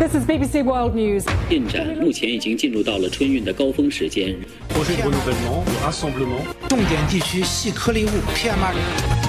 This is BBC World News. 进展目前已经进入到了春运的高峰时间。 projet de renouvellement, de rassemblement. 重点地区细颗粒物 PM2.5。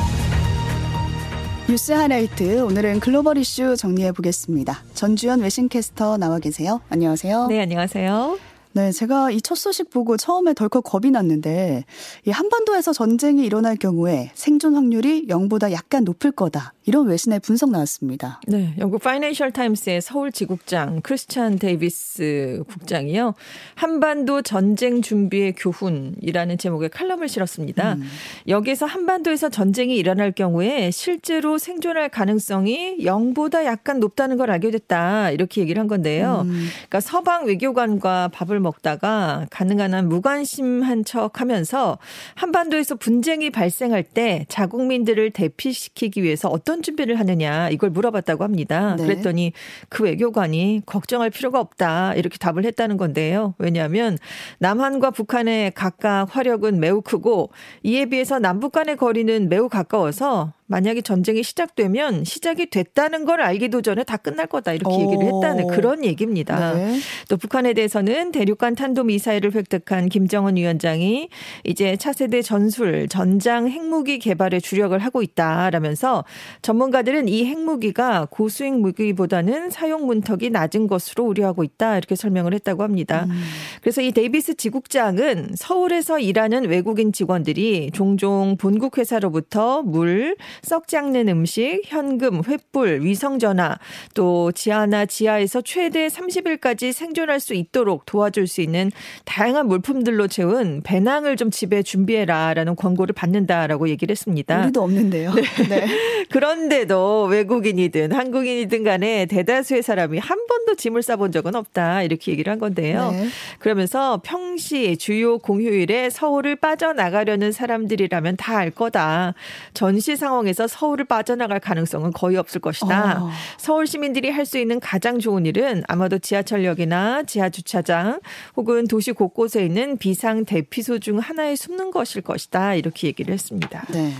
뉴스 하이라이트 오늘은 글로벌 이슈 정리해 보겠습니다. 전주현 외신캐스터 나와 계세요. 안녕하세요. 네, 안녕하세요. 네, 제가 이 첫 소식 보고 처음에 덜컥 겁이 났는데 이 한반도에서 전쟁이 일어날 경우에 생존 확률이 0보다 약간 높을 거다. 이런 외신의 분석 나왔습니다. 네, 영국 파이낸셜 타임스의 서울 지국장 크리스찬 데이비스 국장이요. 한반도 전쟁 준비의 교훈이라는 제목의 칼럼을 실었습니다. 음. 여기서 한반도에서 전쟁이 일어날 경우에 실제로 생존할 가능성이 0보다 약간 높다는 걸 알게 됐다. 이렇게 얘기를 한 건데요. 음. 그러니까 서방 외교관과 밥을 먹다가 가능한 한 무관심한 척 하면서 한반도에서 분쟁이 발생할 때 자국민들을 대피시키기 위해서 어떤 준비를 하느냐 이걸 물어봤다고 합니다. 네. 그랬더니 그 외교관이 걱정할 필요가 없다 이렇게 답을 했다는 건데요. 왜냐하면 남한과 북한의 각각 화력은 매우 크고 이에 비해서 남북 간의 거리는 매우 가까워서 만약에 전쟁이 시작되면 시작이 됐다는 걸 알기도 전에 다 끝날 거다 이렇게 오. 얘기를 했다는 그런 얘기입니다. 네. 또 북한에 대해서는 대륙간 탄도 미사일을 획득한 김정은 위원장이 이제 차세대 전술 전장 핵무기 개발에 주력을 하고 있다라면서 전문가들은 이 핵무기가 고수익 무기보다는 사용 문턱이 낮은 것으로 우려하고 있다 이렇게 설명을 했다고 합니다. 음. 그래서 이 데이비스 지국장은 서울에서 일하는 외국인 직원들이 종종 본국 회사로부터 물 썩지 않는 음식, 현금, 횃불, 위성전화, 또 지하나 지하에서 최대 30일까지 생존할 수 있도록 도와줄 수 있는 다양한 물품들로 채운 배낭을 좀 집에 준비해라라는 권고를 받는다라고 얘기를 했습니다. 우리도 없는데요. 네. 네. 그런데도 외국인이든 한국인이든 간에 대다수의 사람이 한 번도 짐을 싸본 적은 없다 이렇게 얘기를 한 건데요. 네. 그러면서 평시 주요 공휴일에 서울을 빠져나가려는 사람들이라면 다 알 거다. 전시 상황 에서 서울을 빠져나갈 가능성은 거의 없을 것이다. 어. 서울 시민들이 할 수 있는 가장 좋은 일은 아마도 지하철역이나 지하 주차장 혹은 도시 곳곳에 있는 비상 대피소 중 하나에 숨는 것일 것이다. 이렇게 얘기를 했습니다. 네.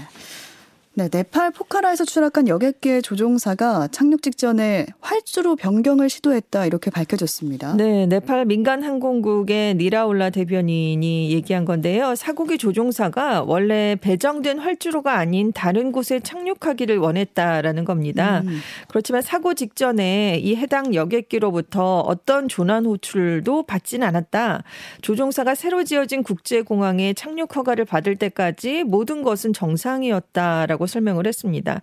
네, 네팔 포카라에서 추락한 여객기의 조종사가 착륙 직전에 활주로 변경을 시도했다 이렇게 밝혀졌습니다. 네, 네팔 민간 항공국의 니라올라 대변인이 얘기한 건데요. 사고기 조종사가 원래 배정된 활주로가 아닌 다른 곳에 착륙하기를 원했다라는 겁니다. 음. 그렇지만 사고 직전에 이 해당 여객기로부터 어떤 조난 호출도 받진 않았다. 조종사가 새로 지어진 국제공항에 착륙 허가를 받을 때까지 모든 것은 정상이었다라고 있다고 설명을 했습니다.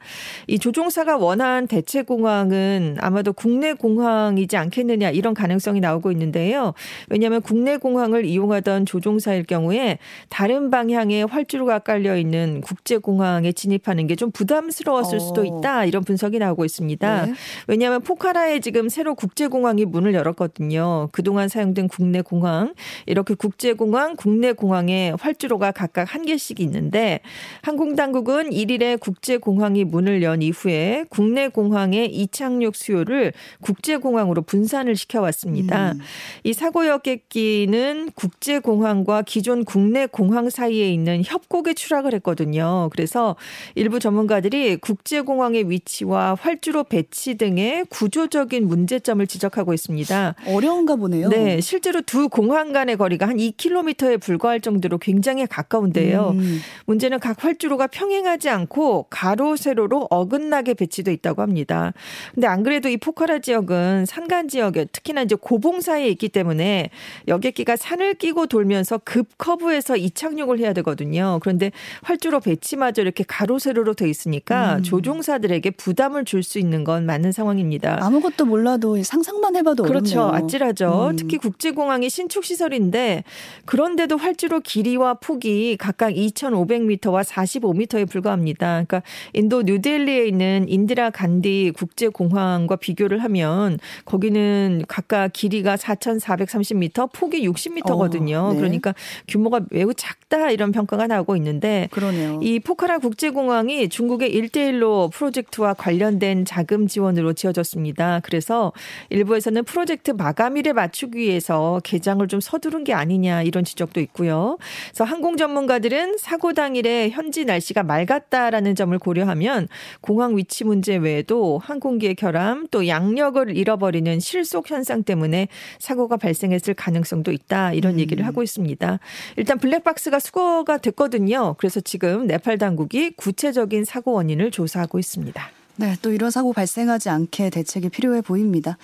이 조종사가 원한 대체 공항은 아마도 국내 공항이지 않겠느냐 이런 가능성이 나오고 있는데요. 왜냐하면 국내 공항을 이용하던 조종사일 경우에 다른 방향에 활주로가 깔려 있는 국제 공항에 진입하는 게 좀 부담스러웠을 어. 수도 있다 이런 분석이 나오고 있습니다. 네. 왜냐하면 포카라에 지금 새로 국제 공항이 문을 열었거든요. 그동안 사용된 국내 공항 이렇게 국제 공항, 국내 공항에 활주로가 각각 한 개씩 있는데 항공 당국은 1일에 국제공항이 문을 연 이후에 국내 공항의 이착륙 수요를 국제공항으로 분산을 시켜왔습니다. 음. 이 사고 여객기는 국제공항과 기존 국내 공항 사이에 있는 협곡에 추락을 했거든요. 그래서 일부 전문가들이 국제공항의 위치와 활주로 배치 등의 구조적인 문제점을 지적하고 있습니다. 어려운가 보네요. 네, 실제로 두 공항 간의 거리가 한 2km에 불과할 정도로 굉장히 가까운데요. 음. 문제는 각 활주로가 평행하지 않고 않고 가로 세로로 어긋나게 배치돼 있다고 합니다. 근데 안 그래도 이 포카라 지역은 산간 지역에 특히나 이제 고봉사에 있기 때문에 여객기가 산을 끼고 돌면서 급 커브에서 이착륙을 해야 되거든요. 그런데 활주로 배치마저 이렇게 가로 세로로 돼 있으니까 음. 조종사들에게 부담을 줄 수 있는 건 맞는 상황입니다. 아무것도 몰라도 상상만 해봐도 그렇죠. 어렵네요. 아찔하죠. 음. 특히 국제공항이 신축 시설인데 그런데도 활주로 길이와 폭이 각각 2,500m와 45m에 불과합니다. 그러니까 인도 뉴델리에 있는 인디라 간디 국제공항과 비교를 하면 거기는 각각 길이가 4,430m, 폭이 60m거든요. 어, 네. 그러니까 규모가 매우 작다 이런 평가가 나오고 있는데 그러네요. 이 포카라 국제공항이 중국의 일대일로 프로젝트와 관련된 자금 지원으로 지어졌습니다. 그래서 일부에서는 프로젝트 마감일에 맞추기 위해서 개장을 좀 서두른 게 아니냐 이런 지적도 있고요. 그래서 항공 전문가들은 사고 당일에 현지 날씨가 맑았다라는 있다라는 점을 고려하면 공항 위치 문제 외에도 항공기의 결함 또 양력을 잃어버리는 실속 현상 때문에 사고가 발생했을 가능성도 있다 이런 음. 얘기를 하고 있습니다. 일단 블랙박스가 수거가 됐거든요. 그래서 지금 네팔 당국이 구체적인 사고 원인을 조사하고 있습니다. 네, 또 이런 사고 발생하지 않게 대책이 필요해 보입니다.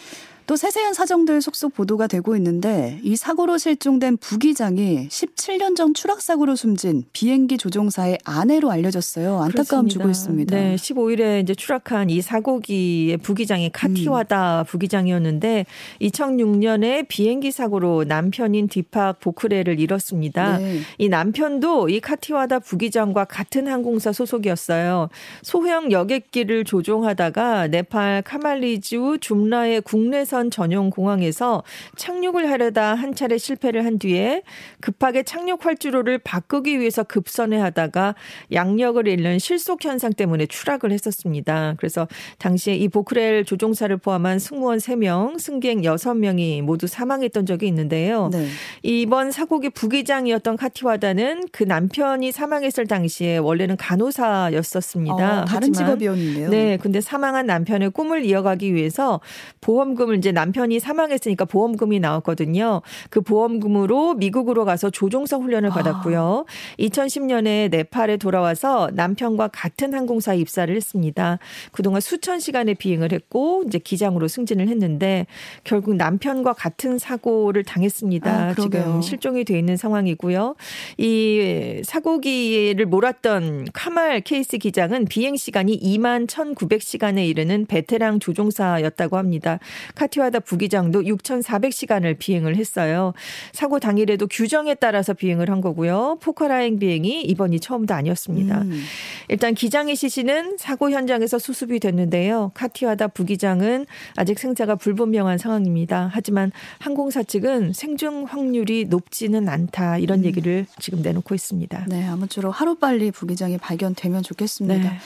또 세세한 사정들 속속 보도가 되고 있는데 이 사고로 실종된 부기장이 17년 전 추락 사고로 숨진 비행기 조종사의 아내로 알려졌어요. 안타까움 그렇습니다. 주고 있습니다. 네, 15일에 이제 추락한 이 사고기의 부기장이 카티와다 음. 부기장이었는데 2006년에 비행기 사고로 남편인 디팍 보크레를 잃었습니다. 네. 이 남편도 이 카티와다 부기장과 같은 항공사 소속이었어요. 소형 여객기를 조종하다가 네팔 카말리주 줌라의 국내선 전용 공항에서 착륙을 하려다 한 차례 실패를 한 뒤에 급하게 착륙 활주로를 바꾸기 위해서 급선회 하다가 양력을 잃는 실속 현상 때문에 추락을 했었습니다. 그래서 당시에 이 보크렐 조종사를 포함한 승무원 3명, 승객 6명이 모두 사망했던 적이 있는데요. 네. 이번 사고기 부기장이었던 카티와다는 그 남편이 사망했을 당시에 원래는 간호사였었습니다. 어, 다른 직업이었는데요. 네, 근데 사망한 남편의 꿈을 이어가기 위해서 보험금을 이제 남편이 사망했으니까 보험금이 나왔거든요. 그 보험금으로 미국으로 가서 조종사 훈련을 아. 받았고요. 2010년에 네팔에 돌아와서 남편과 같은 항공사에 입사를 했습니다. 그동안 수천 시간의 비행을 했고 이제 기장으로 승진을 했는데 결국 남편과 같은 사고를 당했습니다. 아. 지금 실종이 돼 있는 상황이고요. 이 사고기를 몰았던 카말 케이스 기장은 비행 시간이 2만 1,900시간에 이르는 베테랑 조종사였다고 합니다. 카티 와다 부기장도 6,400시간을 비행을 했어요. 사고 당일에도 규정에 따라서 비행을 한 거고요. 포커라행 비행이 이번이 처음도 아니었습니다. 음. 일단 기장의 시신은 사고 현장에서 수습이 됐는데요. 카티와다 부기장은 아직 생사가 불분명한 상황입니다. 하지만 항공사 측은 생존 확률이 높지는 않다 이런 음. 얘기를 지금 내놓고 있습니다. 네, 아무쪼록 하루빨리 부기장이 발견되면 좋겠습니다. 네.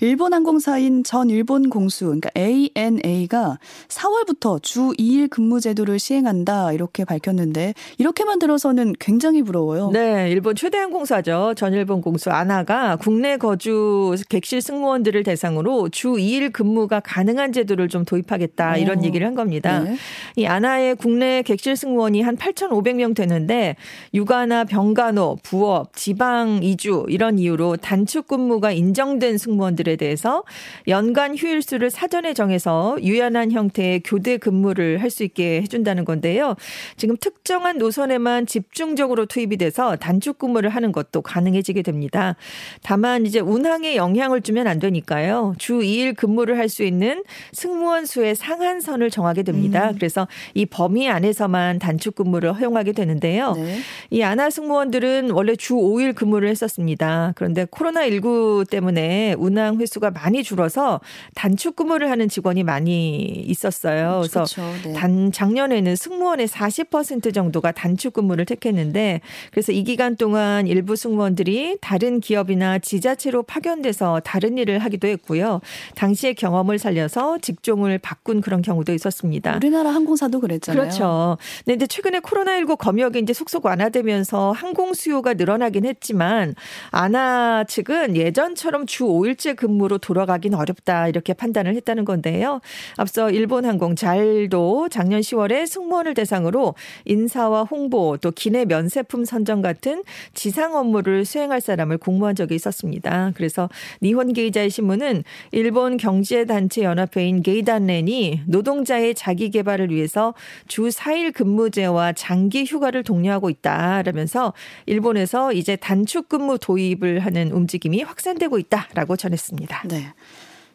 일본 항공사인 전 일본 공수, 그러니까 ANA가 4월부터 주 2일 근무 제도를 시행한다 이렇게 밝혔는데 이렇게만 들어서는 굉장히 부러워요. 네, 일본 최대 항공사죠. 전 일본 공수 아나가 국내 거주 객실 승무원들을 대상으로 주 2일 근무가 가능한 제도를 좀 도입하겠다 이런 어. 얘기를 한 겁니다. 네. 이 아나의 국내 객실 승무원이 한 8,500명 되는데 육아나 병간호, 부업, 지방 이주 이런 이유로 단축 근무가 인정된 승무원 들에 대해서 연간 휴일수를 사전에 정해서 유연한 형태의 교대 근무를 할 수 있게 해준다는 건데요. 지금 특정한 노선에만 집중적으로 투입이 돼서 단축 근무를 하는 것도 가능해지게 됩니다. 다만 이제 운항에 영향을 주면 안 되니까요. 주 2일 근무를 할 수 있는 승무원 수의 상한선을 정하게 됩니다. 그래서 이 범위 안에서만 단축 근무를 허용하게 되는데요. 네. 이 아나 승무원들은 원래 주 5일 근무를 했었습니다. 그런데 코로나19 때문에 운항 횟수가 많이 줄어서 단축 근무를 하는 직원이 많이 있었어요. 그래서 그렇죠. 네. 단 작년에는 승무원의 40% 정도가 단축 근무를 택했는데 그래서 이 기간 동안 일부 승무원들이 다른 기업이나 지자체로 파견돼서 다른 일을 하기도 했고요. 당시의 경험을 살려서 직종을 바꾼 그런 경우도 있었습니다. 우리나라 항공사도 그랬잖아요. 그렇죠. 네, 근데 최근에 코로나19 검역이 이제 속속 완화되면서 항공 수요가 늘어나긴 했지만 아나 측은 예전처럼 주 5일째 근무로 돌아가긴 어렵다 이렇게 판단을 했다는 건데요. 앞서 일본 항공 잘도 작년 10월에 승무원을 대상으로 인사와 홍보 또 기내 면세품 선정 같은 지상 업무를 수행할 사람을 공모한 적이 있었습니다. 그래서 니혼 게이자의 신문은 일본 경제단체 연합회인 게이단렌이 노동자의 자기 개발을 위해서 주 4일 근무제와 장기 휴가를 독려하고 있다라면서 일본에서 이제 단축 근무 도입을 하는 움직임이 확산되고 있다라고 전했습니다. 네.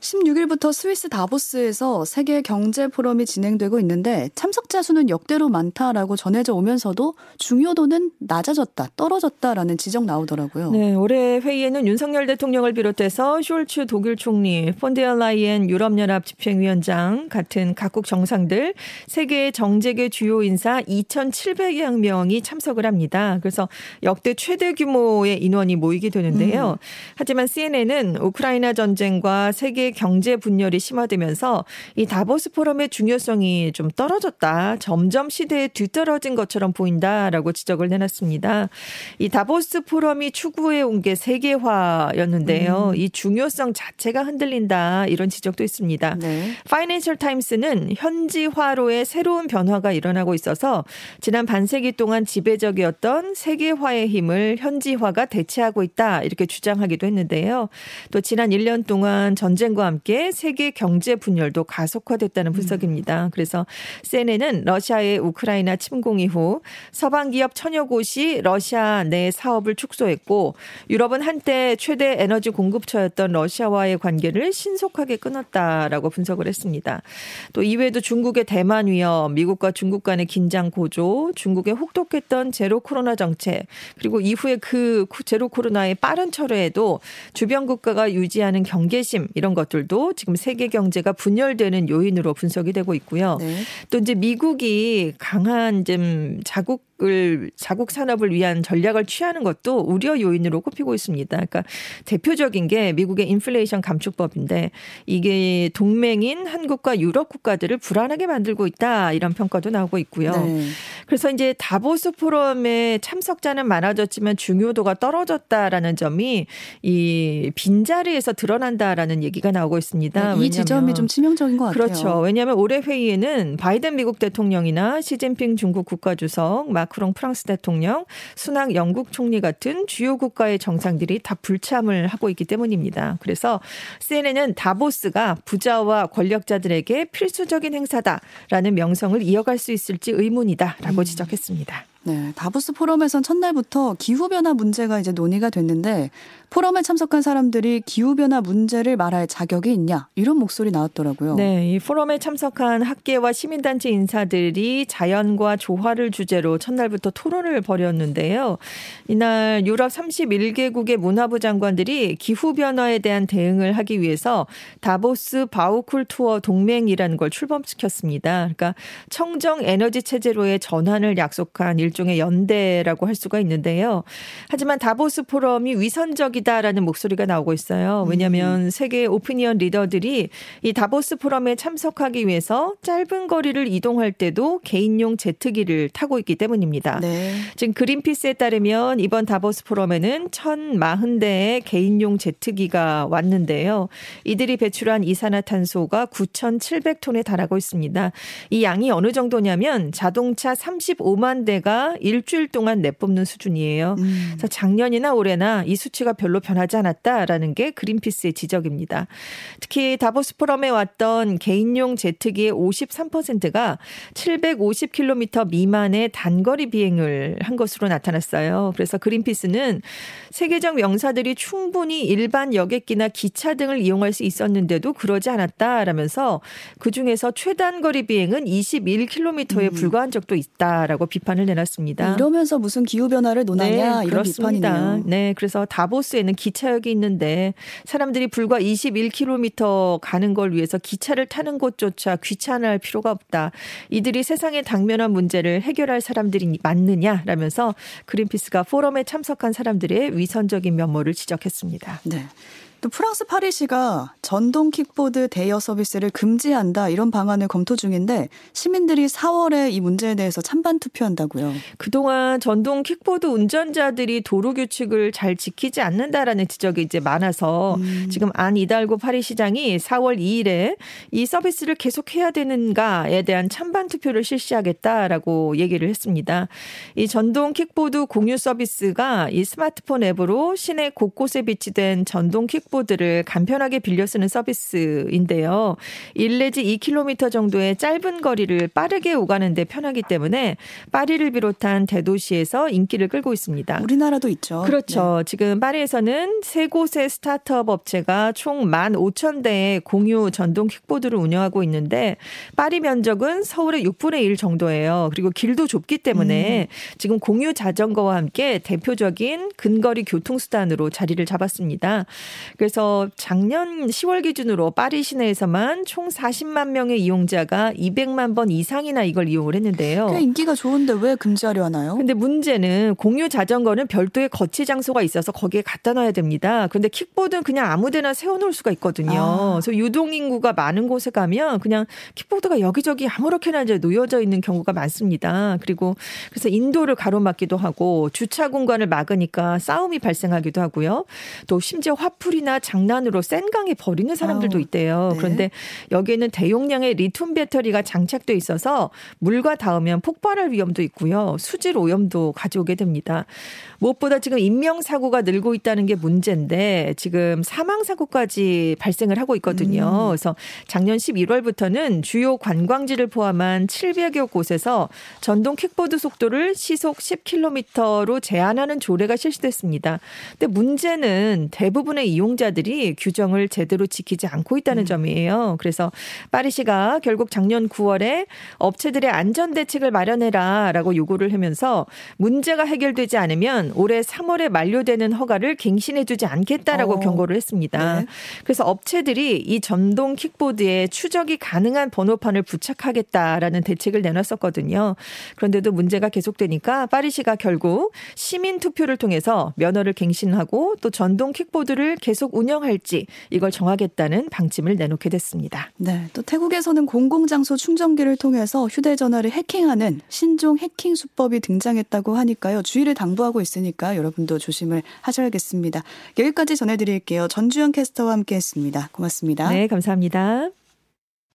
16일부터 스위스 다보스에서 세계 경제 포럼이 진행되고 있는데 참석자 수는 역대로 많다라고 전해져 오면서도 중요도는 낮아졌다, 떨어졌다라는 지적 나오더라고요. 네, 올해 회의에는 윤석열 대통령을 비롯해서 숄츠 독일 총리, 폰데어 라이엔 유럽연합 집행위원장 같은 각국 정상들, 세계 정재계 주요 인사 2,700여 명이 참석을 합니다. 그래서 역대 최대 규모의 인원이 모이게 되는데요. 하지만 CNN은 우크라이나 전쟁과 세계 세계 경제 분열이 심화되면서 이 다보스 포럼의 중요성이 좀 떨어졌다. 점점 시대에 뒤떨어진 것처럼 보인다라고 지적을 내놨습니다. 이 다보스 포럼이 추구해 온 게 세계화였는데요. 음. 이 중요성 자체가 흔들린다. 이런 지적도 있습니다. 네. 파이낸셜 타임스는 현지화로의 새로운 변화가 일어나고 있어서 지난 반세기 동안 지배적이었던 세계화의 힘을 현지화가 대체하고 있다. 이렇게 주장하기도 했는데요. 또 지난 1년 동안 전쟁과 함께 세계 경제 분열도 가속화됐다는 분석입니다. 그래서 CNN은 러시아의 우크라이나 침공 이후 서방 기업 천여 곳이 러시아 내 사업을 축소했고 유럽은 한때 최대 에너지 공급처였던 러시아와의 관계를 신속하게 끊었다라고 분석을 했습니다. 또 이외에도 중국의 대만 위협, 미국과 중국 간의 긴장 고조, 중국의 혹독했던 제로 코로나 정책, 그리고 이후에 그 제로 코로나의 빠른 철회에도 주변 국가가 유지하는 경계심 이런 것 들도 지금 세계 경제가 분열되는 요인으로 분석이 되고 있고요. 네. 또 이제 미국이 강한 좀 자국 을 자국 산업을 위한 전략을 취하는 것도 우려 요인으로 꼽히고 있습니다. 그러니까 대표적인 게 미국의 인플레이션 감축법인데 이게 동맹인 한국과 유럽 국가들을 불안하게 만들고 있다 이런 평가도 나오고 있고요. 네. 그래서 이제 다보스 포럼에 참석자는 많아졌지만 중요도가 떨어졌다라는 점이 이 빈자리에서 드러난다라는 얘기가 나오고 있습니다. 네, 이 지점이 좀 치명적인 것 같아요. 그렇죠. 왜냐하면 올해 회의에는 바이든 미국 대통령이나 시진핑 중국 국가주석, 막 마크롱 프랑스 대통령, 수낙 영국 총리 같은 주요 국가의 정상들이 다 불참을 하고 있기 때문입니다. 그래서 CNN은 다보스가 부자와 권력자들에게 필수적인 행사다라는 명성을 이어갈 수 있을지 의문이다라고 음. 지적했습니다. 네, 다보스 포럼에선 첫날부터 기후변화 문제가 이제 논의가 됐는데 포럼에 참석한 사람들이 기후변화 문제를 말할 자격이 있냐 이런 목소리 나왔더라고요. 네, 이 포럼에 참석한 학계와 시민단체 인사들이 자연과 조화를 주제로 첫날부터 토론을 벌였는데요. 이날 유럽 31개국의 문화부 장관들이 기후변화에 대한 대응을 하기 위해서 다보스 바우쿨투어 동맹이라는 걸 출범시켰습니다. 그러니까 청정 에너지 체제로의 전환을 약속한 일 일종의 연대라고 할 수가 있는데요. 하지만 다보스 포럼이 위선적이다라는 목소리가 나오고 있어요. 왜냐하면 음. 세계 오피니언 리더들이 이 다보스 포럼에 참석하기 위해서 짧은 거리를 이동할 때도 개인용 제트기를 타고 있기 때문입니다. 네. 지금 그린피스에 따르면 이번 다보스 포럼에는 1,040대의 개인용 제트기가 왔는데요. 이들이 배출한 이산화탄소가 9,700톤에 달하고 있습니다. 이 양이 어느 정도냐면 자동차 35만 대가 일주일 동안 내뿜는 수준이에요. 음. 그래서 작년이나 올해나 이 수치가 별로 변하지 않았다라는 게 그린피스의 지적입니다. 특히 다보스 포럼에 왔던 개인용 제트기의 53%가 750km 미만의 단거리 비행을 한 것으로 나타났어요. 그래서 그린피스는 세계적 명사들이 충분히 일반 여객기나 기차 등을 이용할 수 있었는데도 그러지 않았다라면서 그 중에서 최단거리 비행은 21km에 음. 불과한 적도 있다라고 비판을 내놨습니다. 않았습니다. 이러면서 무슨 기후 변화를 논하냐 네, 이런 그렇습니다. 비판이네요. 네, 그래서 다보스에는 기차역이 있는데 사람들이 불과 21km 가는 걸 위해서 기차를 타는 것조차 귀찮을 필요가 없다. 이들이 세상에 당면한 문제를 해결할 사람들이 맞느냐라면서 그린피스가 포럼에 참석한 사람들의 위선적인 면모를 지적했습니다. 네. 또 프랑스 파리시가 전동 킥보드 대여 서비스를 금지한다 이런 방안을 검토 중인데 시민들이 4월에 이 문제에 대해서 찬반 투표한다고요. 그동안 전동 킥보드 운전자들이 도로 규칙을 잘 지키지 않는다라는 지적이 이제 많아서 음. 지금 안 이달고 파리시장이 4월 2일에 이 서비스를 계속해야 되는가에 대한 찬반 투표를 실시하겠다라고 얘기를 했습니다. 이 전동 킥보드 공유 서비스가 이 스마트폰 앱으로 시내 곳곳에 비치된 전동 킥 킥보드를 간편하게 빌려 쓰는 서비스인데요. 1 내지 2km 정도의 짧은 거리를 빠르게 오가는데 편하기 때문에 파리를 비롯한 대도시에서 인기를 끌고 있습니다. 우리나라도 있죠. 그렇죠. 네. 지금 파리에서는 세 곳의 스타트업 업체가 총 15,000대의 공유 전동 킥보드를 운영하고 있는데 파리 면적은 서울의 6분의 1 정도예요. 그리고 길도 좁기 때문에 음. 지금 공유 자전거와 함께 대표적인 근거리 교통수단으로 자리를 잡았습니다. 그래서 작년 10월 기준으로 파리 시내에서만 총 40만 명의 이용자가 200만 번 이상이나 이걸 이용을 했는데요. 꽤 인기가 좋은데 왜 금지하려 하나요? 근데 문제는 공유 자전거는 별도의 거치 장소가 있어서 거기에 갖다 놔야 됩니다. 그런데 킥보드는 그냥 아무데나 세워놓을 수가 있거든요. 아. 그래서 유동 인구가 많은 곳에 가면 그냥 킥보드가 여기저기 아무렇게나 이제 놓여져 있는 경우가 많습니다. 그리고 그래서 인도를 가로막기도 하고 주차 공간을 막으니까 싸움이 발생하기도 하고요. 또 심지어 화풀이나 장난으로 센 강에 버리는 사람들도 있대요. 네. 그런데 여기에는 대용량의 리튬 배터리가 장착돼 있어서 물과 닿으면 폭발할 위험도 있고요. 수질 오염도 가져오게 됩니다. 무엇보다 지금 인명 사고가 늘고 있다는 게 문제인데 지금 사망 사고까지 발생을 하고 있거든요. 그래서 작년 11월부터는 주요 관광지를 포함한 700여 곳에서 전동 킥보드 속도를 시속 10km로 제한하는 조례가 실시됐습니다. 근데 문제는 대부분의 이용자 들이 규정을 제대로 지키지 않고 있다는 점이에요. 그래서 파리시가 결국 작년 9월에 업체들의 안전 대책을 마련해라라고 요구를 하면서 문제가 해결되지 않으면 올해 3월에 만료되는 허가를 갱신해주지 않겠다라고 어. 경고를 했습니다. 네. 그래서 업체들이 이 전동 킥보드에 추적이 가능한 번호판을 부착하겠다라는 대책을 내놨었거든요. 그런데도 문제가 계속되니까 파리시가 결국 시민 투표를 통해서 면허를 갱신하고 또 전동 킥보드를 계속 운영할지 이걸 정하겠다는 방침을 내놓게 됐습니다. 네, 또 태국에서는 공공장소 충전기를 통해서 휴대전화를 해킹하는 신종 해킹 수법이 등장했다고 하니까요. 주의를 당부하고 있으니까 여러분도 조심을 하셔야겠습니다. 여기까지 전해드릴게요. 전주현 캐스터와 함께했습니다. 고맙습니다. 네, 감사합니다.